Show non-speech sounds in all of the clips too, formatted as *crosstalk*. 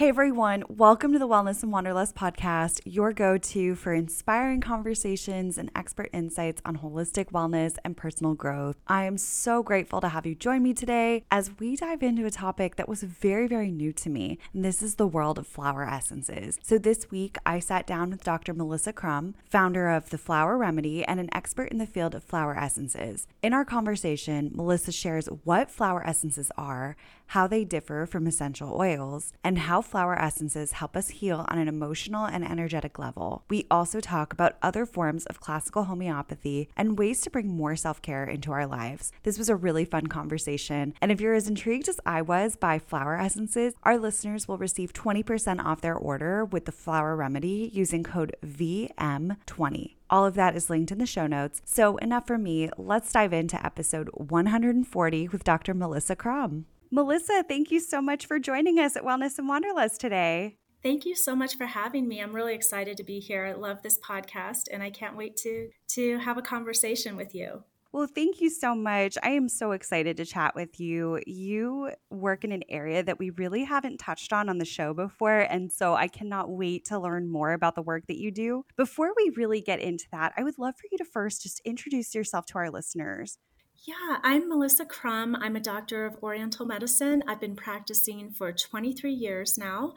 Hey everyone, welcome to the Wellness and Wanderlust podcast, your go to for inspiring conversations and expert insights on holistic wellness and personal growth. I am so grateful to have you join me today as we dive into a topic that was very, very new to me, and this is the world of flower essences. So this week, I sat down with Dr. Melissa Crum, founder of The Flower Remedy and an expert in the field of flower essences. In our conversation, Melissa shares what flower essences are, how they differ from essential oils, and how flower essences help us heal on an emotional and energetic level. We also talk about other forms of classical homeopathy and ways to bring more self care into our lives. This was a really fun conversation, and if you're as intrigued as I was by flower essences, our listeners will receive 20% off their order with the flower remedy using code VM20. All of that is linked in the show notes. So, enough for me. Let's dive into episode 140 with Dr. Melissa Crum. Melissa, thank you so much for joining us at Wellness and Wanderlust today. Thank you so much for having me. I'm really excited to be here. I love this podcast and I can't wait to to have a conversation with you. Well, thank you so much. I am so excited to chat with you. You work in an area that we really haven't touched on on the show before. And so I cannot wait to learn more about the work that you do. Before we really get into that, I would love for you to first just introduce yourself to our listeners. Yeah, I'm Melissa Crum. I'm a doctor of Oriental medicine. I've been practicing for 23 years now.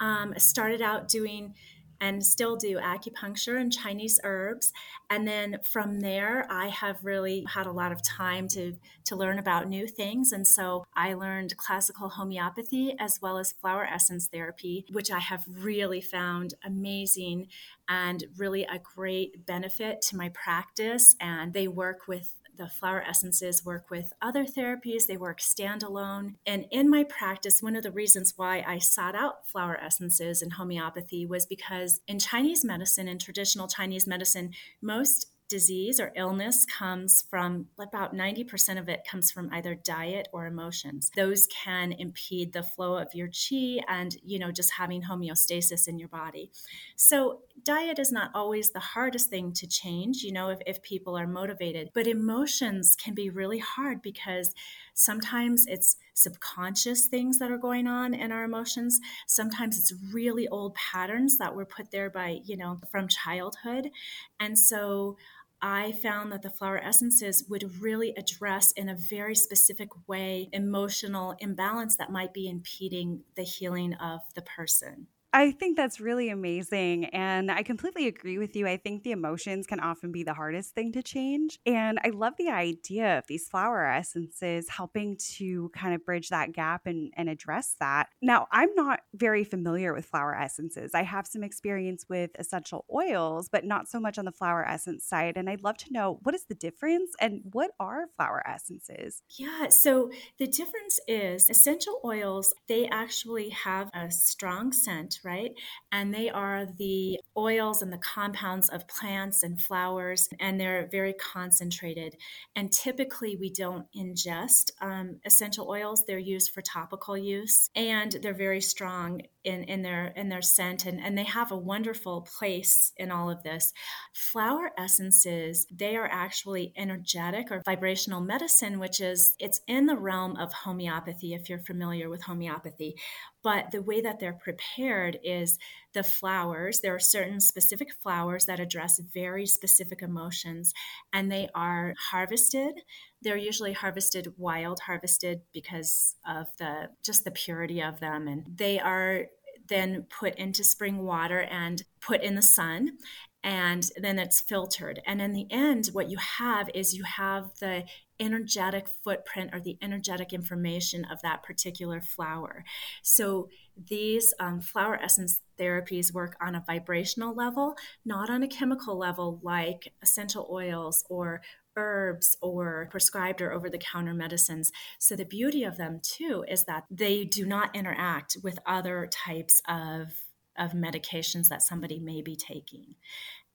Um, I started out doing and still do acupuncture and Chinese herbs. And then from there, I have really had a lot of time to, to learn about new things. And so I learned classical homeopathy as well as flower essence therapy, which I have really found amazing and really a great benefit to my practice. And they work with the flower essences work with other therapies, they work standalone. And in my practice, one of the reasons why I sought out flower essences and homeopathy was because in Chinese medicine, in traditional Chinese medicine, most disease or illness comes from about 90% of it comes from either diet or emotions. Those can impede the flow of your chi and you know just having homeostasis in your body. So diet is not always the hardest thing to change you know if, if people are motivated but emotions can be really hard because sometimes it's subconscious things that are going on in our emotions. Sometimes it's really old patterns that were put there by you know from childhood. And so I found that the flower essences would really address in a very specific way emotional imbalance that might be impeding the healing of the person. I think that's really amazing. And I completely agree with you. I think the emotions can often be the hardest thing to change. And I love the idea of these flower essences helping to kind of bridge that gap and, and address that. Now, I'm not very familiar with flower essences. I have some experience with essential oils, but not so much on the flower essence side. And I'd love to know what is the difference and what are flower essences? Yeah. So the difference is essential oils, they actually have a strong scent right? And they are the oils and the compounds of plants and flowers, and they're very concentrated. And typically, we don't ingest um, essential oils, they're used for topical use, and they're very strong in, in their in their scent and, and they have a wonderful place in all of this flower essences they are actually energetic or vibrational medicine which is it's in the realm of homeopathy if you're familiar with homeopathy but the way that they're prepared is the flowers. There are certain specific flowers that address very specific emotions, and they are harvested. They're usually harvested wild, harvested because of the just the purity of them, and they are then put into spring water and put in the sun and then it's filtered. And in the end, what you have is you have the energetic footprint or the energetic information of that particular flower. So these um, flower essence therapies work on a vibrational level, not on a chemical level like essential oils or herbs or prescribed or over the counter medicines. So, the beauty of them too is that they do not interact with other types of, of medications that somebody may be taking.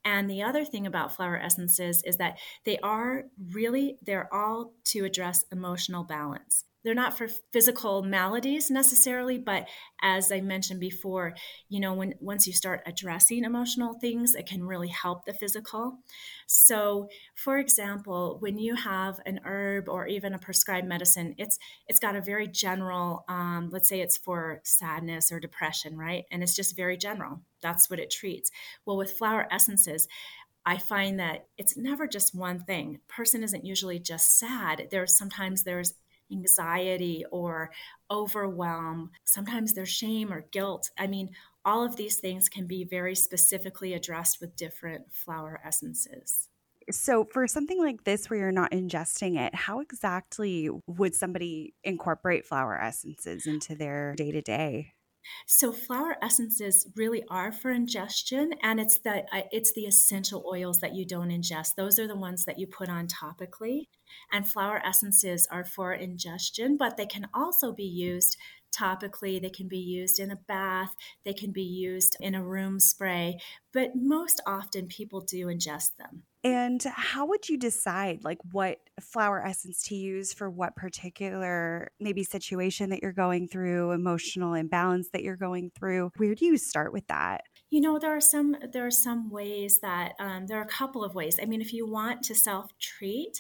And the other thing about flower essences is that they are really, they're all to address emotional balance they're not for physical maladies necessarily but as i mentioned before you know when once you start addressing emotional things it can really help the physical so for example when you have an herb or even a prescribed medicine it's it's got a very general um, let's say it's for sadness or depression right and it's just very general that's what it treats well with flower essences I find that it's never just one thing. Person isn't usually just sad. There's sometimes there's anxiety or overwhelm. Sometimes there's shame or guilt. I mean, all of these things can be very specifically addressed with different flower essences. So, for something like this where you're not ingesting it, how exactly would somebody incorporate flower essences into their day to day? So flower essences really are for ingestion, and it's the uh, it's the essential oils that you don't ingest. Those are the ones that you put on topically, and flower essences are for ingestion, but they can also be used topically. They can be used in a bath. They can be used in a room spray, but most often people do ingest them. And how would you decide like what flower essence to use for what particular maybe situation that you're going through, emotional imbalance that you're going through? Where do you start with that? You know, there are some there are some ways that um, there are a couple of ways. I mean, if you want to self treat,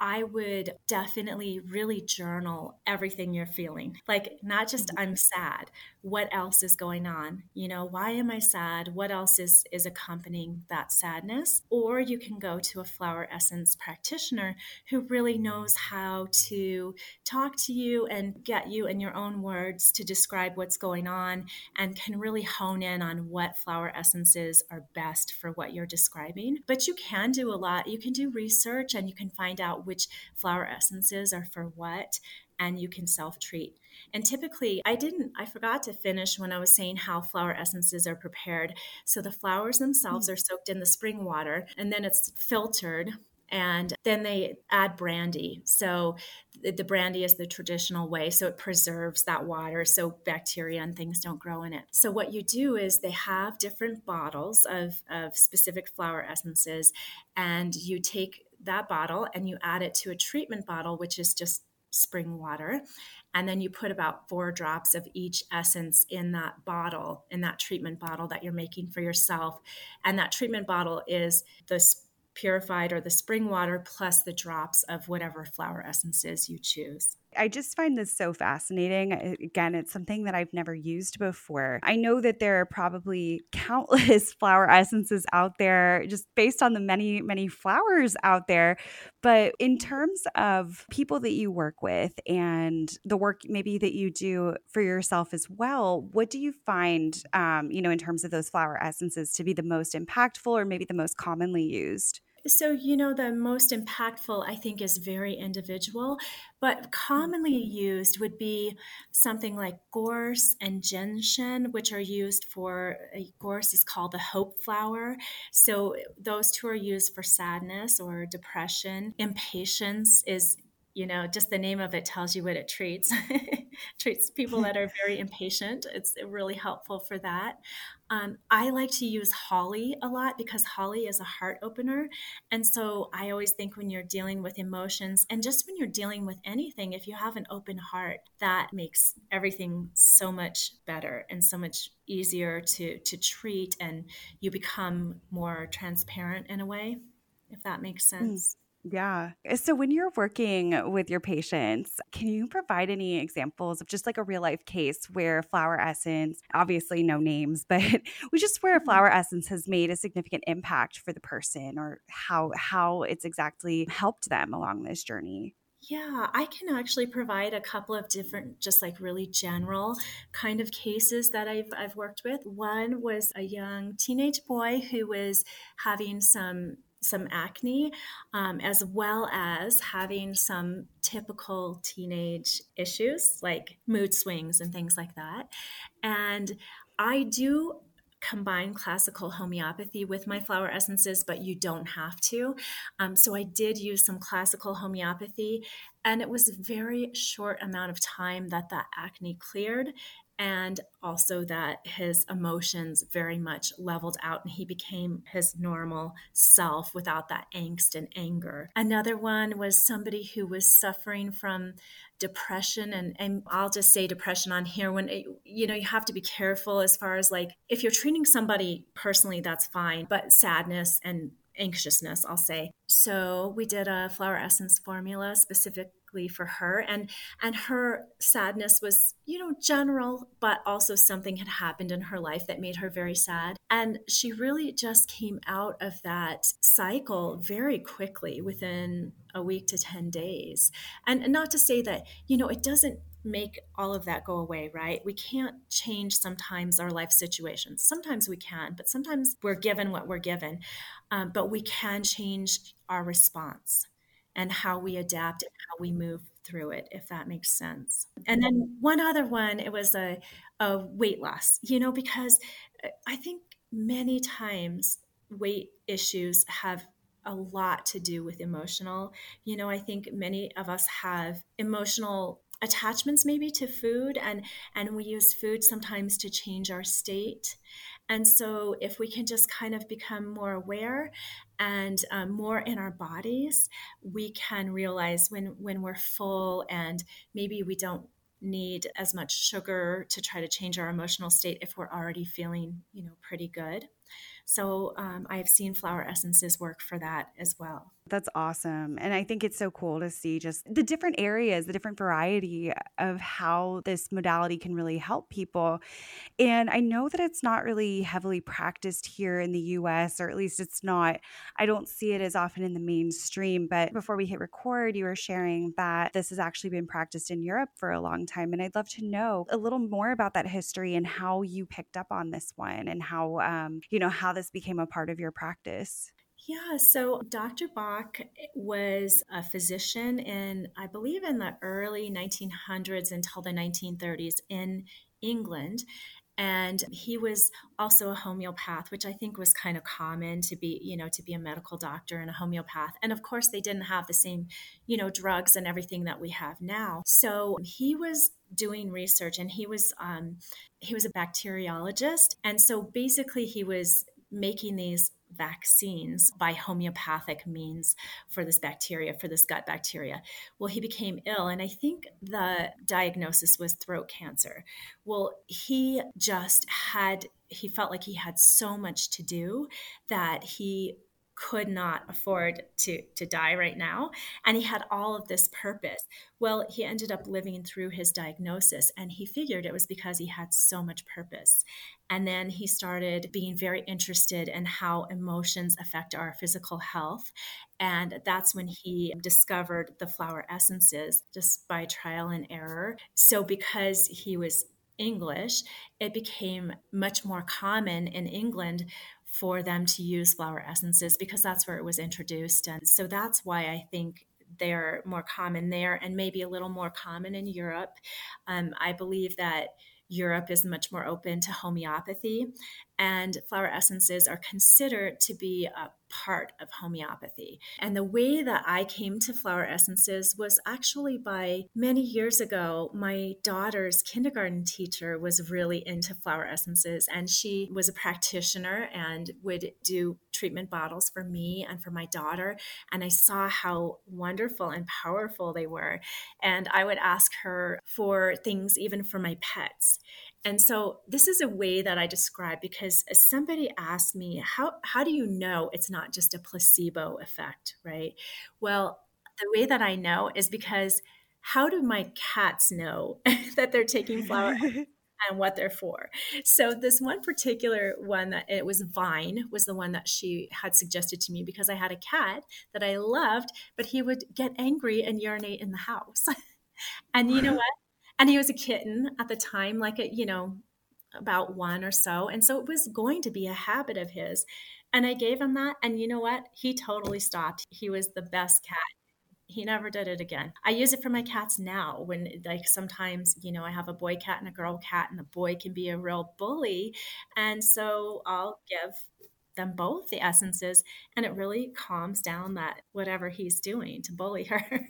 I would definitely really journal everything you're feeling. Like, not just mm-hmm. I'm sad, what else is going on? You know, why am I sad? What else is, is accompanying that sadness? Or you can go to a flower essence practitioner who really knows how to talk to you and get you in your own words to describe what's going on and can really hone in on what flower essences are best for what you're describing. But you can do a lot. You can do research and you can find out which flower essences are for what and you can self treat. And typically, I didn't, I forgot to finish when I was saying how flower essences are prepared. So the flowers themselves mm. are soaked in the spring water and then it's filtered. And then they add brandy. So the brandy is the traditional way. So it preserves that water so bacteria and things don't grow in it. So what you do is they have different bottles of, of specific flower essences, and you take that bottle and you add it to a treatment bottle, which is just spring water. And then you put about four drops of each essence in that bottle, in that treatment bottle that you're making for yourself. And that treatment bottle is the purified or the spring water plus the drops of whatever flower essences you choose. I just find this so fascinating. Again, it's something that I've never used before. I know that there are probably *laughs* countless flower essences out there just based on the many, many flowers out there. But in terms of people that you work with and the work maybe that you do for yourself as well, what do you find, um, you know, in terms of those flower essences to be the most impactful or maybe the most commonly used? So, you know, the most impactful, I think, is very individual, but commonly mm-hmm. used would be something like gorse and gentian, which are used for gorse is called the hope flower. So, those two are used for sadness or depression. Impatience is you know just the name of it tells you what it treats *laughs* treats people that are very impatient it's really helpful for that um, I like to use holly a lot because holly is a heart opener. And so I always think when you're dealing with emotions and just when you're dealing with anything, if you have an open heart, that makes everything so much better and so much easier to, to treat. And you become more transparent in a way, if that makes hmm. sense. Yeah. Eh, so when you're working with your patients, can you provide any examples of just like a real life case where flower essence, obviously no names, *laughs* but we just where mm-hmm. flower essence has made a significant impact for the person or how how it's exactly helped them along this journey? Yeah, I can actually provide a couple of different, just like really general kind of cases that I've, I've worked with. One was a young teenage boy who was having some some acne, um, as well as having some typical teenage issues like mood swings and things like that. And I do combine classical homeopathy with my flower essences, but you don't have to. Um, so I did use some classical homeopathy, and it was a very short amount of time that that acne cleared and also that his emotions very much leveled out and he became his normal self without that angst and anger. Another one was somebody who was suffering from depression and and I'll just say depression on here when it, you know you have to be careful as far as like if you're treating somebody personally that's fine but sadness and anxiousness I'll say so we did a flower essence formula specific for her and and her sadness was you know general but also something had happened in her life that made her very sad and she really just came out of that cycle very quickly within a week to 10 days and, and not to say that you know it doesn't make all of that go away, right? We can't change sometimes our life situations. Sometimes we can, but sometimes we're given what we're given. Um, but we can change our response and how we adapt and how we move through it, if that makes sense. And then one other one, it was a, a weight loss, you know, because uh, I think many times weight issues have a lot to do with emotional. You know, I think many of us have emotional attachments maybe to food and and we use food sometimes to change our state and so, if we can just kind of become more aware and um, more in our bodies, we can realize when when we're full and maybe we don't need as much sugar to try to change our emotional state if we're already feeling, you know, pretty good. So um, I've seen flower essences work for that as well. That's awesome. And I think it's so cool to see just the different areas, the different variety of how this modality can really help people. And I know that it's not really heavily practiced here in the US, or at least it's not, I don't see it as often in the mainstream. But before we hit record, you were sharing that this has actually been practiced in Europe for a long time. And I'd love to know a little more about that history and how you picked up on this one and how, um, you know, how this became a part of your practice. Yeah, so Dr. Bach was a physician in, I believe, in the early 1900s until the 1930s in England. And he was also a homeopath, which I think was kind of common to be, you know, to be a medical doctor and a homeopath. And of course, they didn't have the same, you know, drugs and everything that we have now. So he was doing research and he was um, he was a bacteriologist and so basically he was making these vaccines by homeopathic means for this bacteria, for this gut bacteria. Well, he became ill, and I think the diagnosis was throat cancer. Well, he just had, he felt like he had so much to do that he could not afford to to die right now. And he had all of this purpose. Well he ended up living through his diagnosis and he figured it was because he had so much purpose. And then he started being very interested in how emotions affect our physical health. And that's when he discovered the flower essences just by trial and error. So because he was English, it became much more common in England for them to use flower essences because that's where it was introduced. And so that's why I think they're more common there and maybe a little more common in Europe. Um, I believe that Europe is much more open to homeopathy, and flower essences are considered to be a part of homeopathy. And the way that I came to flower essences was actually by many years ago, my daughter's kindergarten teacher was really into flower essences, and she was a practitioner and would do treatment bottles for me and for my daughter. And I saw how wonderful and powerful they were. And I would ask her for things even for my pets. And so this is a way that I describe because somebody asked me, how, how do you know it's not just a placebo effect, right? Well, the way that I know is because how do my cats know *laughs* that they're taking flower *laughs* and what they're for? So this one particular one that it was Vine was the one that she had suggested to me because I had a cat that I loved, but he would get angry and urinate in the house. *laughs* and you know what? And he was a kitten at the time like a you know about one or so. And so it was going to be a habit of his. And i gave him that. And you know what? He totally stopped. He was the best cat. He never did it again. I use it for my cats now when like sometimes you know i have a boy cat and a girl cat and the boy can be a real bully. And so i'll give them both the essences. And it really calms down that whatever he's doing to bully her *laughs*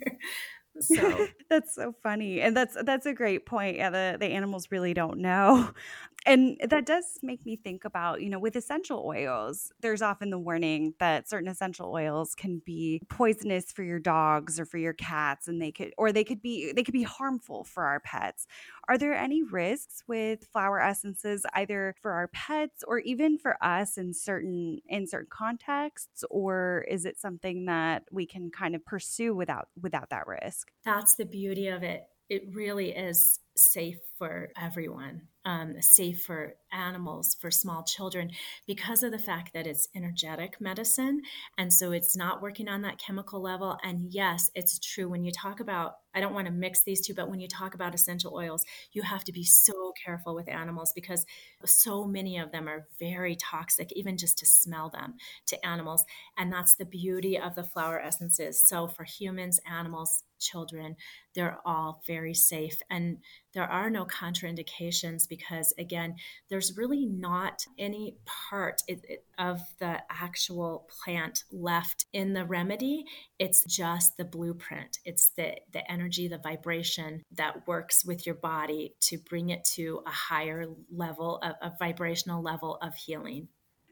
So *laughs* that's so funny. And that's that's a great point. Yeah, the, the animals really don't know. *laughs* And that does make me think about, you know, with essential oils, there's often the warning that certain essential oils can be poisonous for your dogs or for your cats and they could or they could be they could be harmful for our pets. Are there any risks with flower essences either for our pets or even for us in certain in certain contexts or is it something that we can kind of pursue without without that risk? That's the beauty of it. It really is safe for everyone um, safe for animals, for small children, because of the fact that it's energetic medicine. And so it's not working on that chemical level. And yes, it's true. When you talk about, I don't want to mix these two, but when you talk about essential oils, you have to be so careful with animals because so many of them are very toxic, even just to smell them to animals. And that's the beauty of the flower essences. So for humans, animals, children, they're all very safe. And there are no contraindications because, again, there's really not any part of the actual plant left in the remedy. It's just the blueprint, it's the, the energy, the vibration that works with your body to bring it to a higher level, of, a vibrational level of healing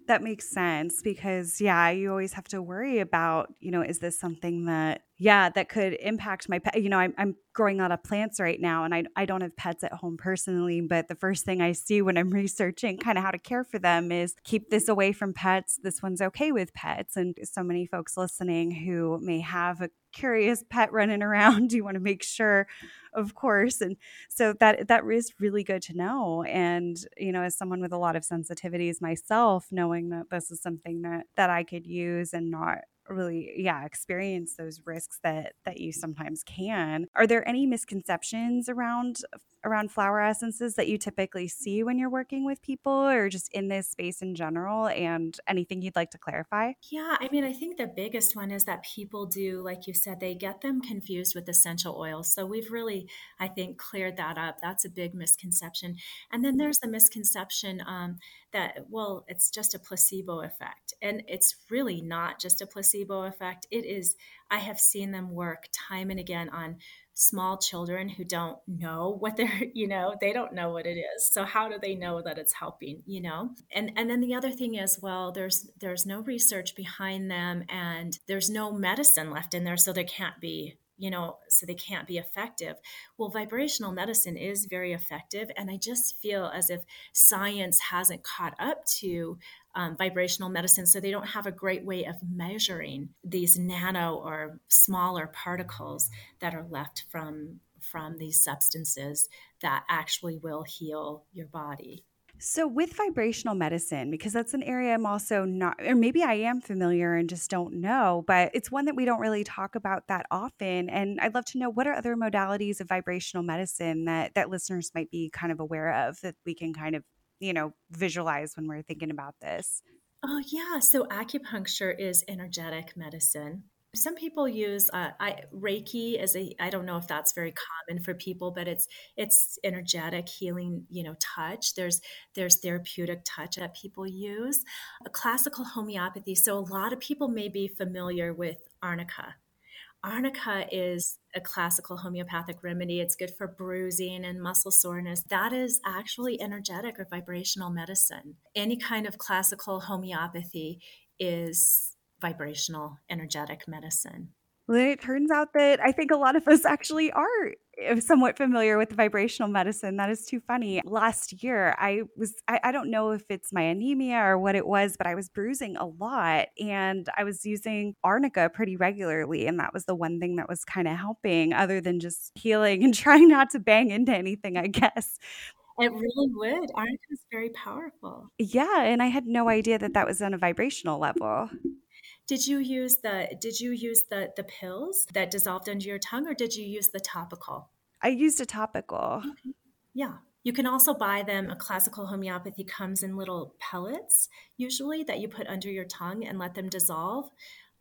that makes sense because yeah you always have to worry about you know is this something that yeah that could impact my pet you know I'm, I'm growing out of plants right now and I, I don't have pets at home personally but the first thing i see when i'm *laughs* researching kind of how to care for them is keep this away from pets. This one's okay with pets and so many folks listening who may have a curious pet running around *laughs* you want to make sure? Of course and so that that is really good to know and you know as someone with a lot of sensitivities myself knowing that this is something that that i could use and not really yeah experience those risks that that you sometimes can. Are there any misconceptions around uh, around flower essences that you typically see when you're working with people or just in this space in general and anything you'd like to clarify? Yeah i mean i think the biggest one is that people do like you said they get them confused with essential oils. So we've really i think cleared that up. That's a big misconception. And then there's the misconception um, that well it's just a placebo effect. And it's really not just a placebo effect. It is i have seen them work time and again on small children who don't know what they're *laughs* you know they don't know what it is so how do they know that it's helping you know and and then the other thing is well there's there's no research behind them and there's no medicine left in there so they can't be you know, so they can't be effective. Well, vibrational medicine is very effective. And I just feel as if science hasn't caught up to um, vibrational medicine. So they don't have a great way of measuring these nano or smaller particles that are left from from these substances that actually will heal your body. So, with vibrational medicine, because that's an area I'm also not, or maybe I am familiar and just don't know, but it's one that we don't really talk about that often. And I'd love to know what are other modalities of vibrational medicine that that listeners might be kind of aware of that we can kind of, you know, visualize when we're thinking about this. Oh, yeah. So, acupuncture is energetic medicine. Some people use uh, I, Reiki as a I don't know if that's very common for people, but it's it's energetic healing, you know, touch. There's there's therapeutic touch that people use. A classical homeopathy. So a lot of people may be familiar with arnica. Arnica is a classical homeopathic remedy. It's good for bruising and muscle soreness. That is actually energetic or vibrational medicine. Any kind of classical homeopathy is vibrational energetic medicine. Well, it turns out that I think a lot of us actually are eh, somewhat familiar with vibrational medicine. That is too funny. Last year, I was, I, I, don't know if it's my anemia or what it was, but I was bruising a lot and I was using arnica pretty regularly. And that was the one thing that was kind of helping, other than just healing and *laughs* trying not to bang into anything, I guess. It really would. Arnica is very powerful. Yeah. And I had no idea that that was on a vibrational level. Did you use the did you use the the pills that dissolved under your tongue or did you use the topical? I used a topical. Okay. Yeah. You can also buy them. A classical homeopathy comes in little pellets, usually, that you put under your tongue and let them dissolve.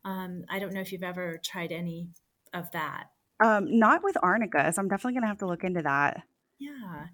Um, I don't know if you've ever tried any of that. Um, not with arnica, so I'm definitely going to have to look into that. Yeah.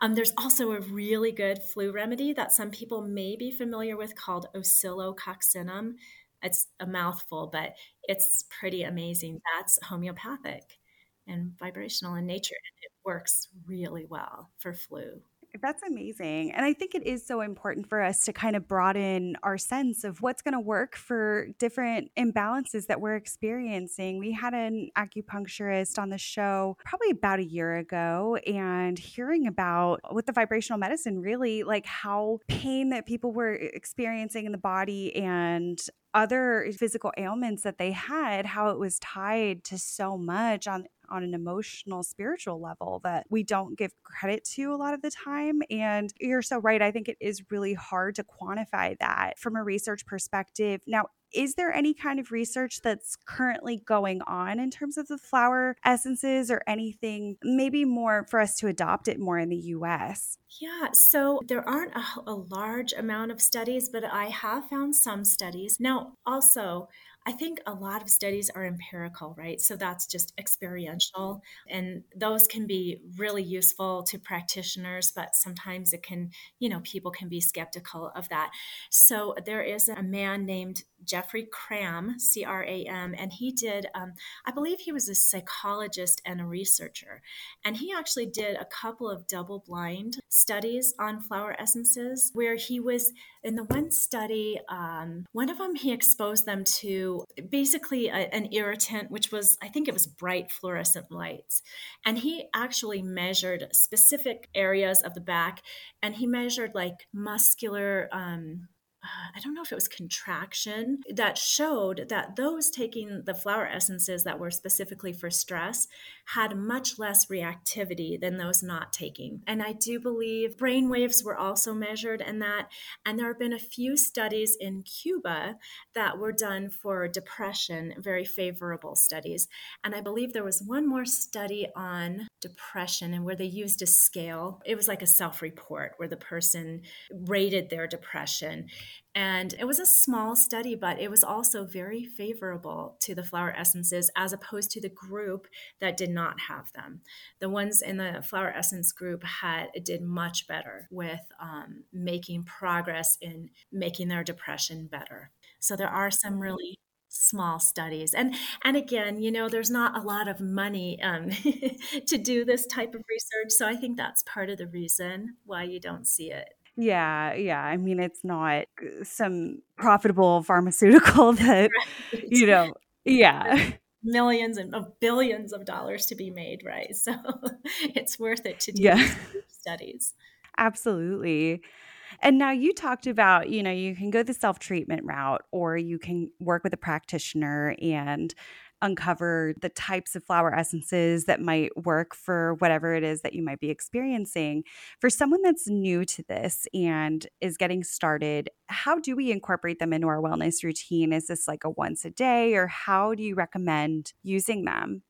Um, there's also a really good flu remedy that some people may be familiar with called Oscillococcinum it's a mouthful, but it's pretty amazing. That's homeopathic. and vibrational in nature. And it works really well for flu. That's amazing. And I think it is so important for us to kind of broaden our sense of what's going to work for different imbalances that we're experiencing. We had an acupuncturist on the show probably about a year ago and hearing about with the vibrational medicine, really like how pain that people were experiencing in the body and other eh, physical ailments that they had, how it was tied to so much on on an emotional, spiritual level that we don't give credit to a lot of the time. And you're so right. I think it is really hard to quantify that from a research perspective. Now, is there any kind of research that's currently going on in terms of the flower essences or anything maybe more for us to adopt it more in the US? Yeah, so there aren't a, a large amount of studies, but I have found some studies. Now, also, I think a lot of studies are empirical, right? So that's just experiential. And those can be really useful to practitioners, but sometimes it can, you know, people can be skeptical of that. So there is a man named Jeffrey Cram, C R A M, and he did, um, I believe he was a psychologist and a researcher. And he actually did a couple of double blind studies on flower essences where he was, in the one study, um, one of them he exposed them to basically a, an irritant, which was, I think it was bright fluorescent lights. And he actually measured specific areas of the back and he measured like muscular, um, I don't know if it was contraction that showed that those taking the flower essences that were specifically for stress had much less reactivity than those not taking. And I do believe brain waves were also measured in that. And there have been a few studies in Cuba that were done for depression, very favorable studies. And I believe there was one more study on depression and where they used a scale. It was like a self report where the person rated their depression. And it was a small study, but it was also very favorable to the flower essences as opposed to the group that did not have them. The ones in the flower essence group had did much better with um, making progress in making their depression better. So there are some really small studies and and again you know there's not a lot of money um, *laughs* to do this type of research so i think that's part of the reason why you don't see it yeah, yeah. I mean, it's not uh, some profitable pharmaceutical *laughs* that, right. you know, yeah. Millions and billions of dollars to be made, right? *laughs* So it's worth it to do yeah. *laughs* studies. Absolutely. And now you talked about, you know, you can go the self treatment route or you can work with a practitioner and uncover the types of flower essences that might work for whatever it is that you might be experiencing. For someone that's new to this and is getting started, how do we incorporate them into our wellness routine? Is this like a once a day, or how do you recommend using them?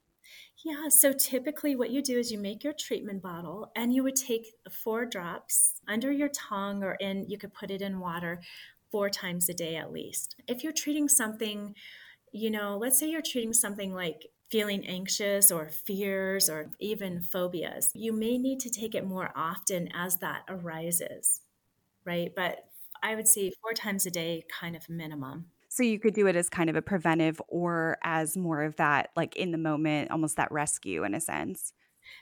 Yeah, so typically what you do is you make your treatment bottle and you would take four drops under your tongue or in, you could put it in water four times a day at least. If you're treating something you know, let's say you're treating something like feeling anxious or fears or even phobias, you may need to take it more often as that arises, right? But I would say four times a day, kind of minimum. So you could do it as kind of a preventive or as more of that, like in the moment, almost that rescue in a sense.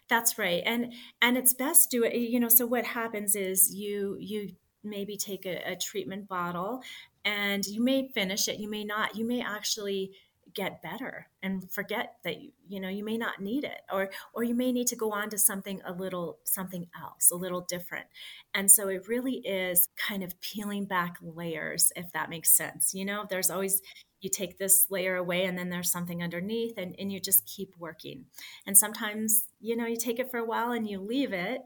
That's right. And and it's best do it, you know, so what happens is you you maybe take a, a treatment bottle and you may finish it you may not you may actually get better and forget that you you know you may not need it or or you may need to go on to something a little something else a little different. And so it really is kind of peeling back layers if that makes sense. You know there's always you take this layer away and then there's something underneath and, and you just keep working. And sometimes you know you take it for a while and you leave it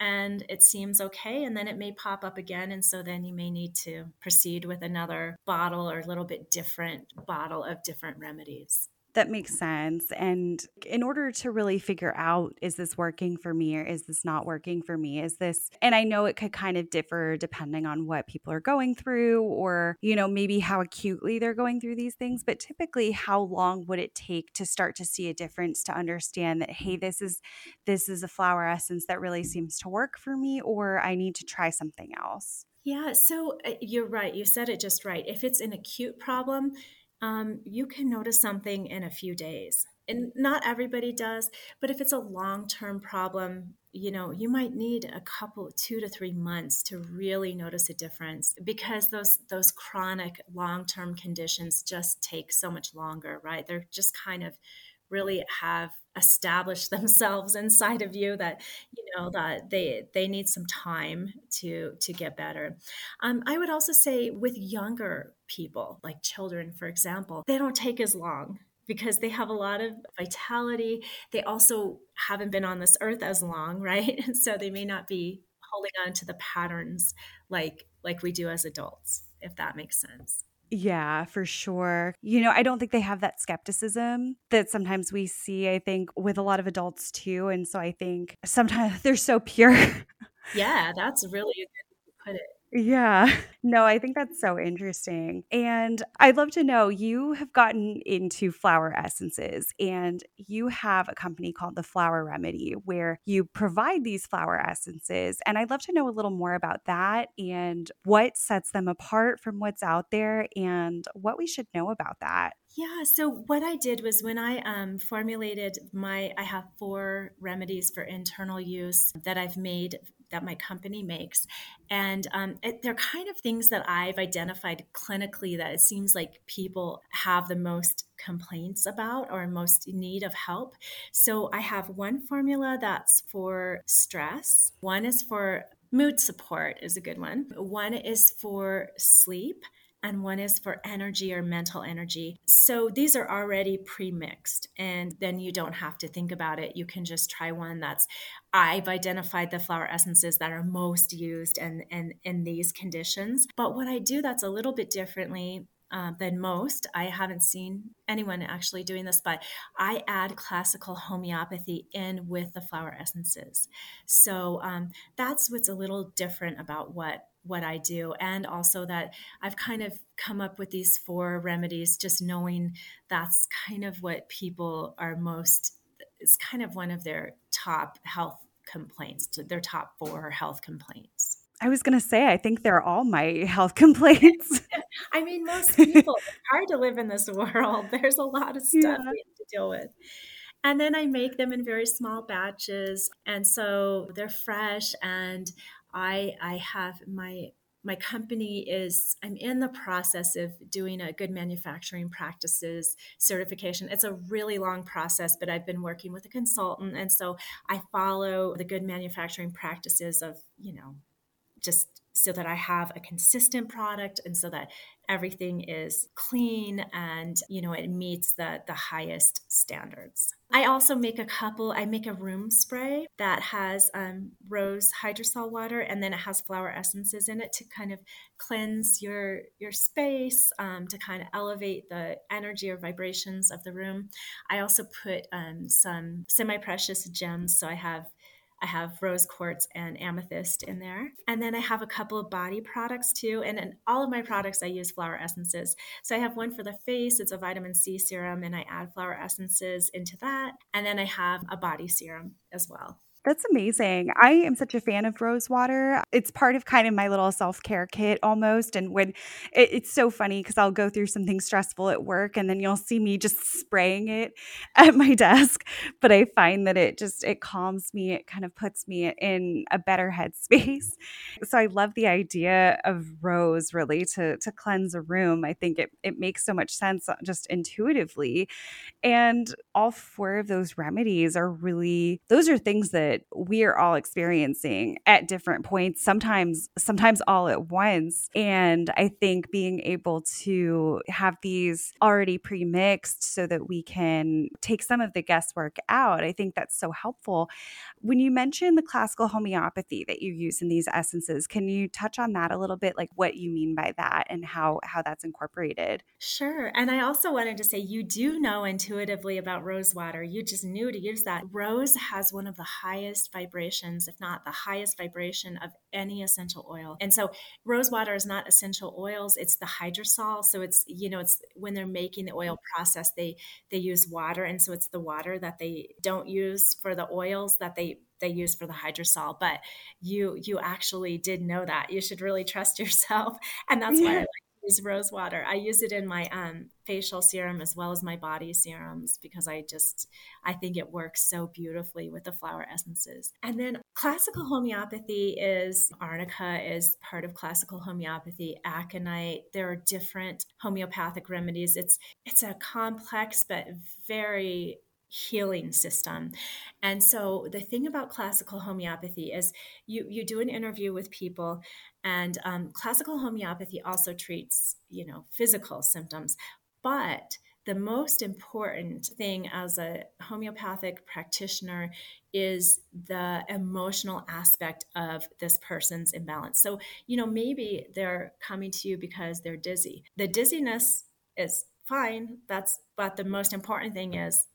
and it seems okay and then it may pop up again and so then you may need to proceed with another bottle or a little bit different bottle of different remedies that makes sense. And in order to really figure out, is this working for me or is this not working for me? Is this, and I know it could kind of differ depending on what people are going through or, you know, maybe how acutely they're going through these things. But typically, how long would it take to start to see a difference to understand that, hey, this is, this is a flower essence that really seems to work for me or I need to try something else? Yeah, so uh, you're right. You said it just right. If it's an acute problem, um, you can notice something in a few days. and not everybody does, but if it's a long term problem, you know, you might need a couple, two to three months to really notice a difference because those those chronic long term conditions just take so much longer, right? They're just kind of really have established *laughs* themselves inside of you that you know that they they need some time to to get better um, i would also say with younger people like children for example they don't take as long because they have a lot of vitality they also haven't been on this earth as long *laughs* right so they may not be holding on to the patterns like like we do as adults if that makes sense yeah, for sure. You know, I don't think they have that skepticism that sometimes we see, I think, with a lot of adults too. And so I think sometimes *laughs* they're so pure. yeah, that's really a good way to put it. Yeah. *laughs* No, I think that's so interesting. And I'd love to know you have gotten into flower essences and you have a company called The Flower Remedy where you provide these flower essences. And I'd love to know a little more about that and what sets them apart from what's out there and what we should know about that. Yeah. So what I did was when I um, formulated my, I have four remedies for internal use that I've made that my company makes. And um, it, they're kind of things that I've identified clinically that it seems like people have the most complaints about or most need of help. So I have one formula that's for stress, one is for mood support, is a good one, one is for sleep and one is for energy or mental energy. So these are already pre-mixed and then you don't have to think about it. You can just try one that's I've identified the flower essences that are most used and in, in, in these conditions. But what I do that's a little bit differently uh, than most. I haven't seen anyone actually doing this, but I add classical homeopathy in with the flower essences. So um, that's what's a little different about what what I do, and also that I've kind of come up with these four remedies, just knowing that's kind of what people are most. It's kind of one of their top health complaints, their top four health complaints. I was going to say, I think they're all my *laughs* health complaints. *laughs* I mean, most people, it's hard to live in this world. *laughs* There's a lot of stuff yeah. we have to deal with. And then I make them in very small batches. And so they're fresh. And I, I have my my company is i'm in the process of doing a good manufacturing practices certification. It's a really long process but i've been working with a consultant and so i follow the good manufacturing practices of you know just so that I have a consistent product and so that everything is clean and you know it meets the the highest standards. I also make a couple. I make a room spray that has um, rose hydrosol water and then it has flower essences in it to kind of cleanse your your space, um, to kind of elevate the energy or vibrations of the room. I also put um, some semi precious gems. So I have I have rose quartz and amethyst in there. And then I have a couple of body products too. And in all of my products, I use flower essences. So I have one for the face, it's a vitamin C serum, and I add flower essences into that. And then I have a body serum as well. That's amazing. I am such a fan of rose water. It's part of kind of my little self care kit almost. And when it, it's so funny because I'll go through something stressful at work and then you'll see me just spraying it *laughs* at my desk. But I find that it just it calms me. It kind of puts me in a better headspace. *laughs* So I love the idea of rose really to to cleanse a room. I think it it makes so much sense uh, just intuitively. And all four of those remedies are really those are things that that we are all experiencing at different points sometimes sometimes all at once. And i think being able to have these already pre-mixed so that we can take some of the guesswork out i think that's so helpful. When you mention the classical homeopathy that you use in these essences can you touch on that a little bit? Like what you mean by that and how how that's incorporated? Sure. And i also wanted to say you do know intuitively about rose water. You just knew to use that. Rose has one of the highest highest vibrations, if not the highest vibration of any essential oil. And so rose water is not essential oils, it's the hydrosol. So it's, you know, it's when they're making the oil process, they they use water. And so it's the water that they don't use for the oils that they they use for the hydrosol but you you actually did know that you should really trust *laughs* yourself and that's yeah. why i like use rose water. I use it in my um, facial serum as well as my body serums because I just I think it works so beautifully with the flower essences. And then classical homeopathy is arnica is part of classical homeopathy, aconite. There are different homeopathic remedies. It's it's a complex but very healing system. And so the thing about classical homeopathy is you you do an interview with people and um, classical homeopathy also treats, you know, physical symptoms, but the most important thing as a homeopathic practitioner is the emotional aspect of this person's imbalance. So, you know, maybe they're coming to you because they're dizzy. The dizziness is fine. That's but the most important thing is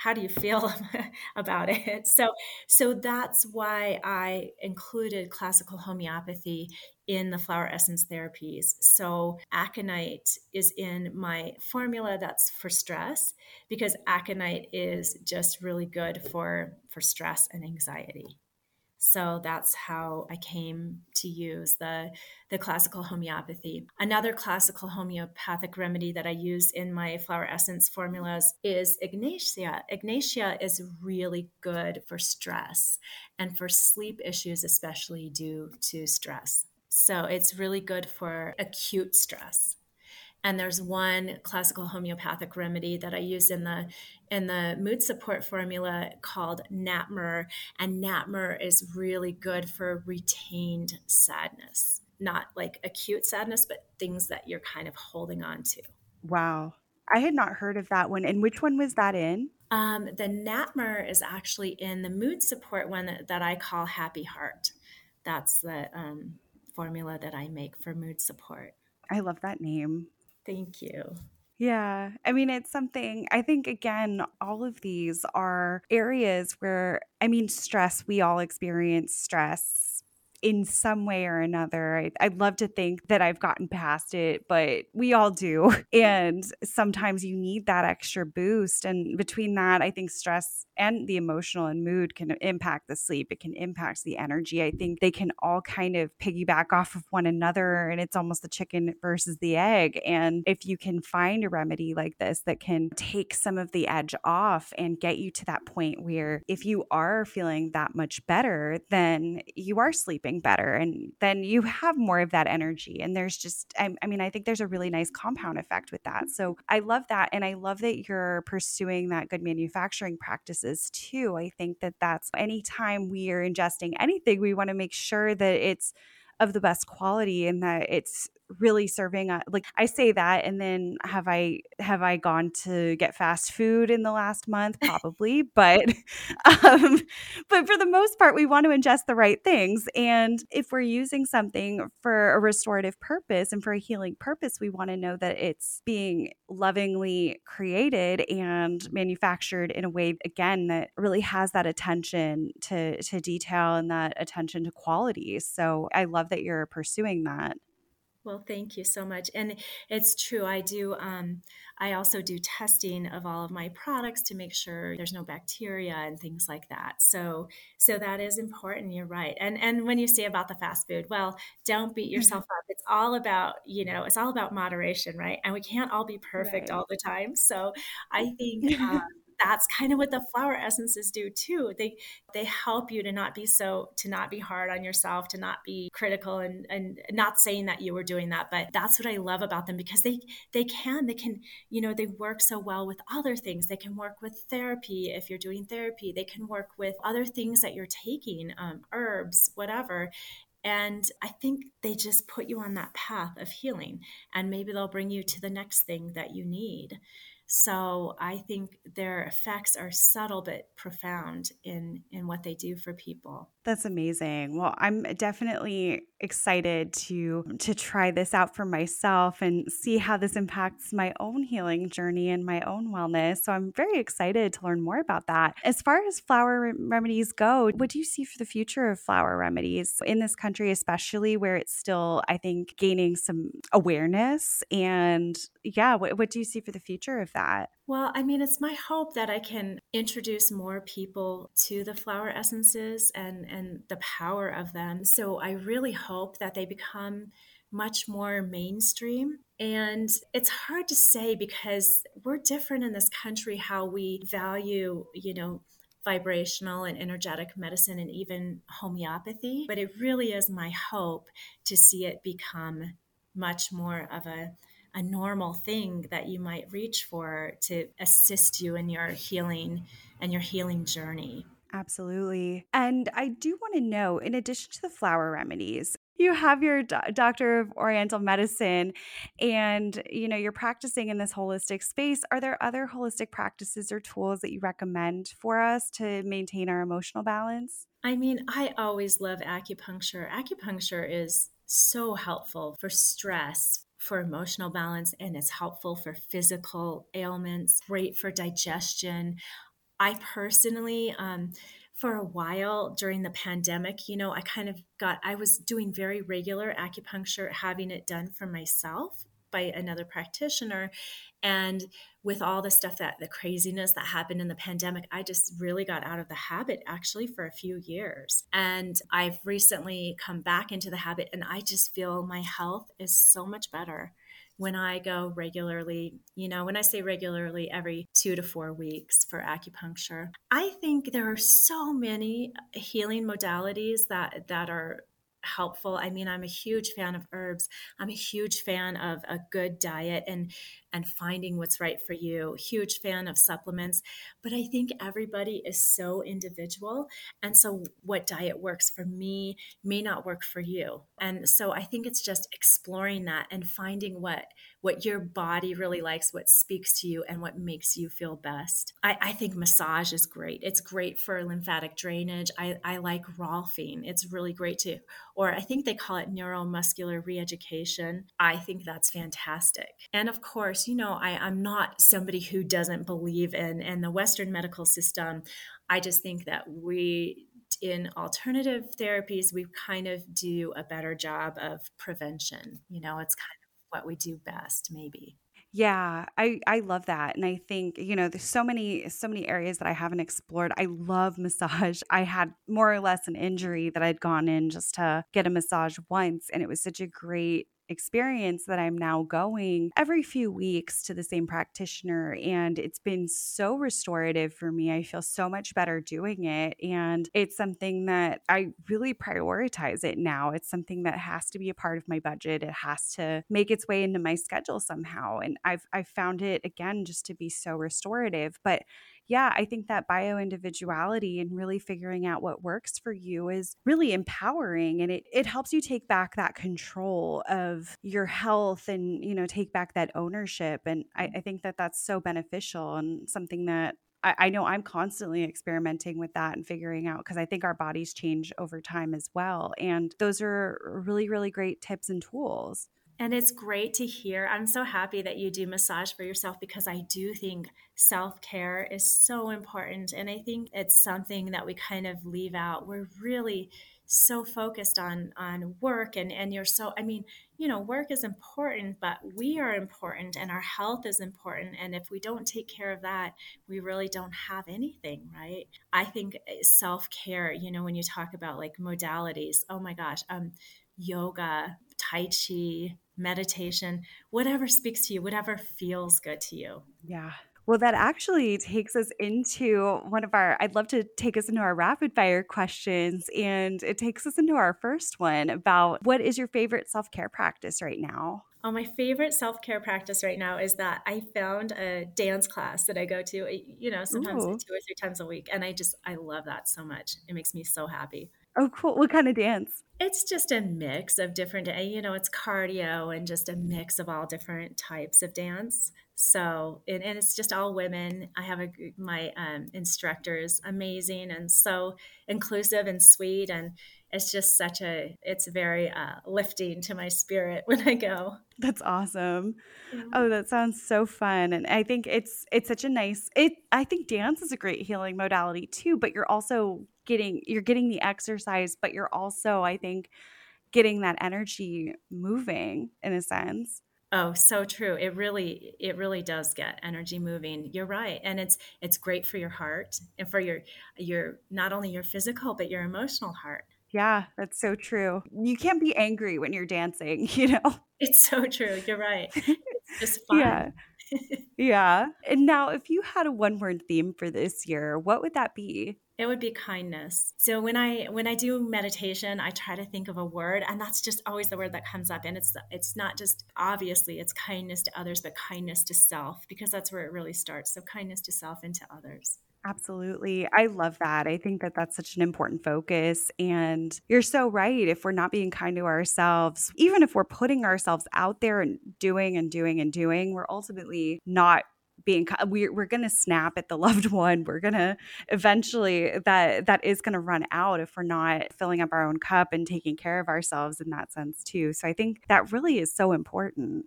how do you feel *laughs* about it so so that's why i included classical homeopathy in the flower essence therapies so aconite is in my formula that's for stress because aconite is just really good for for stress and anxiety so that's how I came to use the, the classical homeopathy. Another classical homeopathic remedy that I use in my flower essence formulas is Ignatia. Ignatia is really good for stress and for sleep issues, especially due to stress. So it's really good for acute stress and there's one classical homeopathic remedy that I use in the in the mood support formula called Nat Mur, and Nat Mur is really good for retained sadness, not like acute sadness, but things that you're kind of holding on to. Wow. I had not heard of that one. And which one was that in? Um, the Nat Mur is actually in the mood support one that, that I call Happy Heart. That's the um, formula that I make for mood support. I love that name. Thank you. Yeah. I mean, it's something I think, again, all of these are areas where, I mean, stress, we all experience stress in some way or another. I, I'd love to think that I've gotten past it, but we all do. *laughs* And sometimes you need that extra boost. And between that, I think stress and the emotional and mood can impact the sleep. It can impact the energy. I think they can all kind of piggyback off of one another. And it's almost the chicken versus the egg. And if you can find a remedy like this that can take some of the edge off and get you to that point where if you are feeling that much better, then you are sleeping sleeping better and then you have more of that energy and there's just I, I, mean i think there's a really nice compound effect with that. So i love that and i love that you're pursuing that good manufacturing practices too. I think that that's anytime we are ingesting anything we want to make sure that it's of the best quality and that it's really serving a, like I say that and then have I have I gone to get fast food in the last month? Probably but *laughs* um but for the most part we want to ingest the right things and if we're using something for a restorative purpose and for a healing purpose we want to know that it's being lovingly created and manufactured in a way again that really has that attention to to detail and that attention to quality. So I love that you're pursuing that well, thank you so much. And it's true. I do. Um, I also do testing of all of my products to make sure there's no bacteria and things like that. So, so that is important. You're right. And and when you say about the fast food, well, don't beat mm-hmm. yourself up. It's all about you know, it's all about moderation, right? And we can't all be perfect right. all the time. So, I think. *laughs* Um, that's kind of what the flower essences do too. They they help you to not be so to not be hard on yourself, to not be critical and and not saying that you were doing that, but that's what I love about them because they they can they can you know they work so well with other things. They can work with therapy if you're doing therapy. They can work with other things that you're taking, um, herbs, whatever. And I think they just put you on that path of healing, and maybe they'll bring you to the next thing that you need. So I think their effects are subtle but profound in in what they do for people. That's amazing. Well, I'm definitely excited to to try this out for myself and see how this impacts my own healing journey and my own wellness. So I'm very excited to learn more about that. As far as flower remedies go, what do you see for the future of flower remedies in this country especially where it's still I think gaining some awareness and yeah, what, what do you see for the future of that? Well, I mean, it's my hope that I can introduce more people to the flower essences and, and the power of them. So I really hope that they become much more mainstream. And it's hard to say because we're different in this country how we value, you know, vibrational and energetic medicine and even homeopathy. But it really is my hope to see it become much more of a a normal thing that you might reach for to assist you in your healing and your healing journey. Absolutely. And I do want to know, in addition to the flower remedies, you have your do- doctor of oriental medicine and you know you're practicing in this holistic space are there other holistic practices or tools that you recommend for us to maintain our emotional balance i mean i always love acupuncture acupuncture is so helpful for stress for emotional balance and it's helpful for physical ailments great for digestion. I personally, um, for a while during the pandemic, you know, I kind of got, I was doing very regular acupuncture, having it done for myself by another practitioner. And with all the stuff that the craziness that happened in the pandemic, I just really got out of the habit actually for a few years. And I've recently come back into the habit, and I just feel my health is so much better when I go regularly, you know, when I say regularly, every two to four weeks for acupuncture. I think there are so many healing modalities that that are helpful. I mean, I'm a huge fan of herbs. I'm a huge fan of a good diet and and finding what's right for you. Huge fan of supplements, but I think everybody is so individual, and so what diet works for me may not work for you. And so I think it's just exploring that and finding what what your body really likes, what speaks to you, and what makes you feel best. I, I think massage is great. It's great for lymphatic drainage. I, I like Rolfing. It's really great too. Or I think they call it neuromuscular reeducation. I think that's fantastic. And of course, you know, I, I'm not somebody who doesn't believe in, in the Western medical system. I just think that we in alternative therapies, we kind of do a better job of prevention. You know, it's kind of what we do best, maybe. Yeah, I I love that. And I think, you know, there's so many so many areas that I haven't explored. I love *laughs* massage. I had more or less an injury that I'd gone in just to get a massage once and it was such a great experience that I'm now going every few weeks to the same practitioner. And it's been so restorative for me. I feel so much better doing it. And it's something that I really prioritize it now. It's something that has to be a part of my budget. It has to make its way into my schedule somehow. And I've I've found it again just to be so restorative. But yeah, I think that bio individuality and really figuring out what works for you is really empowering and it, it helps you take back that control of your health and, you know, take back that ownership. And I, mm-hmm. I think that that's so beneficial and something that I, I know I'm constantly experimenting with that and figuring out because I think our bodies change over time as well. And those are really, really great tips and tools. And it's great to hear. I'm so happy that you do massage for yourself because I do think self care is so important. And I think it's something that we kind of leave out. We're really so focused on on work and and you're so i mean you know work is important but we are important and our health is important and if we don't take care of that we really don't have anything right i think eh, self-care you know when you talk about like modalities oh my gosh um yoga tai chi meditation, whatever speaks to you, whatever feels good to you. Yeah. Well, that actually takes us into one of our, I'd love to take us into our rapid fire questions. And it takes us into our first one about what is your favorite self care practice right now? Oh, my favorite self care practice right now is that I found a dance class that I go to, you know, sometimes Ooh. two or three times a week. And I just, I love that so much. It makes me so happy. Oh, cool. What kind of dance? It's just a mix of different, you know, it's cardio and just a mix of all different types of dance. So, and, and it's just all women. I have a, my um, instructors, amazing and so inclusive and sweet. And it's just such a, it's very uh, lifting to my spirit *laughs* when I go. That's awesome. Yeah. Oh, that sounds so fun. And I think it's, it's such a nice, it, I think dance is a great healing modality too, but you're also getting you're getting the exercise but you're also i think getting that energy moving in a sense oh so true it really it really does get energy moving you're right and it's it's great for your heart and for your your not only your physical but your emotional heart Yeah, that's so true. You can't be angry when you're dancing, *laughs* you know? It's so true. You're right. It's just *laughs* fun. Yeah. *laughs* Yeah. And now, if you had a one word theme for this year, what would that be? It would be kindness. So when I when I do meditation, I try to think of a word, and that's just always the word that comes up. And it's it's not just obviously it's kindness to others, but kindness to self because that's where it really starts. So kindness to self and to others. Absolutely. I love that. I think that that's such an important focus. And you're so right. If we're not being kind to ourselves, even if we're putting ourselves out there and doing and doing and doing, we're ultimately not being we're, we're going to snap at the *laughs* loved one we're going to eventually that that is going to run out if we're not filling up our own cup and taking care of ourselves in that sense too so i think that really is so important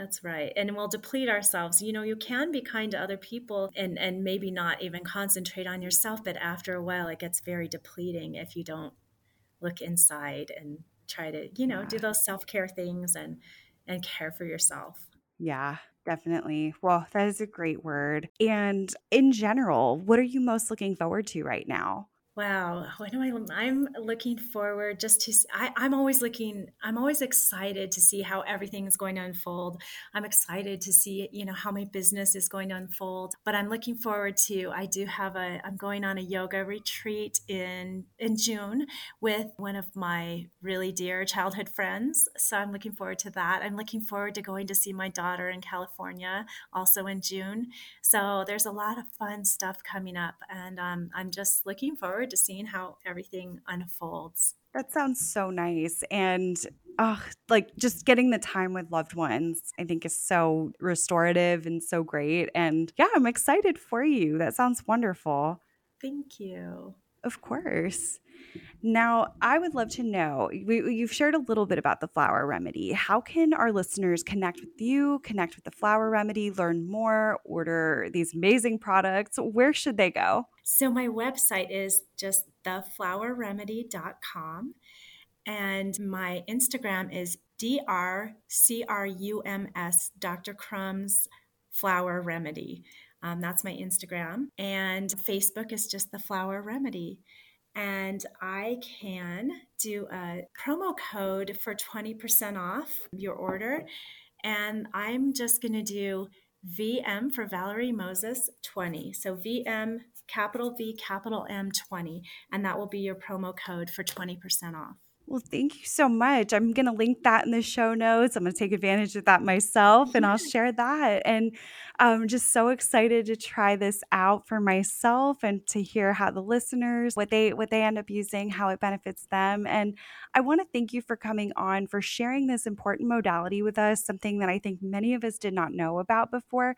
that's right. And we'll deplete ourselves. You know, you can be kind to other people and and maybe not even concentrate on yourself, but after a while it gets very depleting if you don't look inside and try to, you know, yeah. do those self-care things and and care for yourself. Yeah, definitely. Well, that is a great word. And in general, what are you most looking forward to right now? Wow, what am I? I'm looking forward just to. I, I'm always looking. I'm always excited to see how everything is going to unfold. I'm excited to see, you know, how my business is going to unfold. But I'm looking forward to. I do have a. I'm going on a yoga retreat in in June with one of my really dear childhood friends. So I'm looking forward to that. I'm looking forward to going to see my daughter in California also in June. So there's a lot of fun stuff coming up, and um, I'm just looking forward forward to seeing how everything unfolds. That sounds so nice. And oh, like just getting the time with loved ones, I think is so restorative and so great. And yeah, I'm excited for you. That sounds wonderful. Thank you. Of course. Now, I would love to know we, you've shared a little bit about the flower remedy. How can our listeners connect with you, connect with the flower remedy, learn more, order these amazing products? Where should they go? So, my website is just theflowerremedy.com. And my Instagram is DRCRUMS, Dr. Crum's Flower Remedy. Um, that's my Instagram. And Facebook is just the Flower Remedy and I can do a promo code for 20% off your order. And I'm just going to do VM for Valerie Moses 20. So VM, capital V, capital M 20. And that will be your promo code for 20% off. Well, thank you so much. I'm going to link that in the show notes. I'm going to take advantage of that myself and I'll share that. And I'm just so excited to try this out for myself and to hear how the listeners what they what they end up using, how it benefits them. And I want to thank you for coming on for sharing this important modality with us, something that I think many of us did not know about before,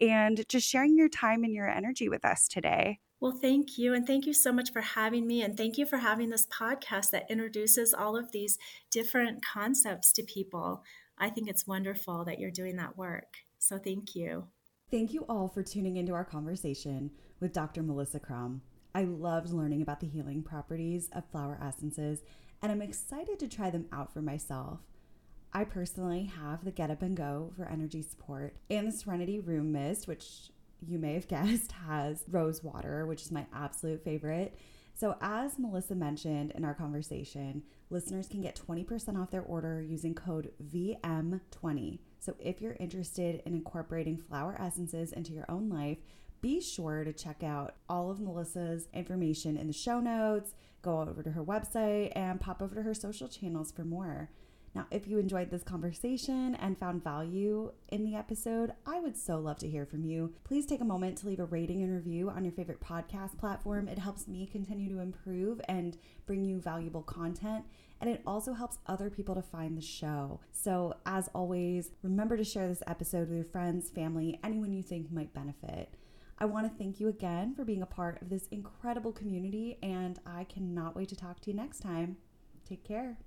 and just sharing your time and your energy with us today. Well, thank you. And thank you so much for having me. And thank you for having this podcast that introduces all of these different concepts to people. I think it's wonderful that you're doing that work. So thank you. Thank you all for tuning into our conversation with Dr. Melissa Crum. I loved learning about the healing properties of flower essences, and I'm excited to try them out for myself. I personally have the Get Up and Go for energy support and the Serenity Room Mist, which you may have *laughs* guessed, has rose water, which is my absolute favorite. So, as Melissa mentioned in our conversation, listeners can get 20% off their order using code VM20. So, if you're interested in incorporating flower essences into your own life, be sure to check out all of Melissa's information in the show notes, go over to her website, and pop over to her social channels for more. Now, if you enjoyed this conversation and found value in the episode, I would so love to hear from you. Please take a moment to leave a rating and review on your favorite podcast platform. It helps me continue to improve and bring you valuable content. And it also helps other people to find the show. So, as always, remember to share this episode with your friends, family, anyone you think might benefit. I want to thank you again for being a part of this incredible community, and I cannot wait to talk to you next time. Take care.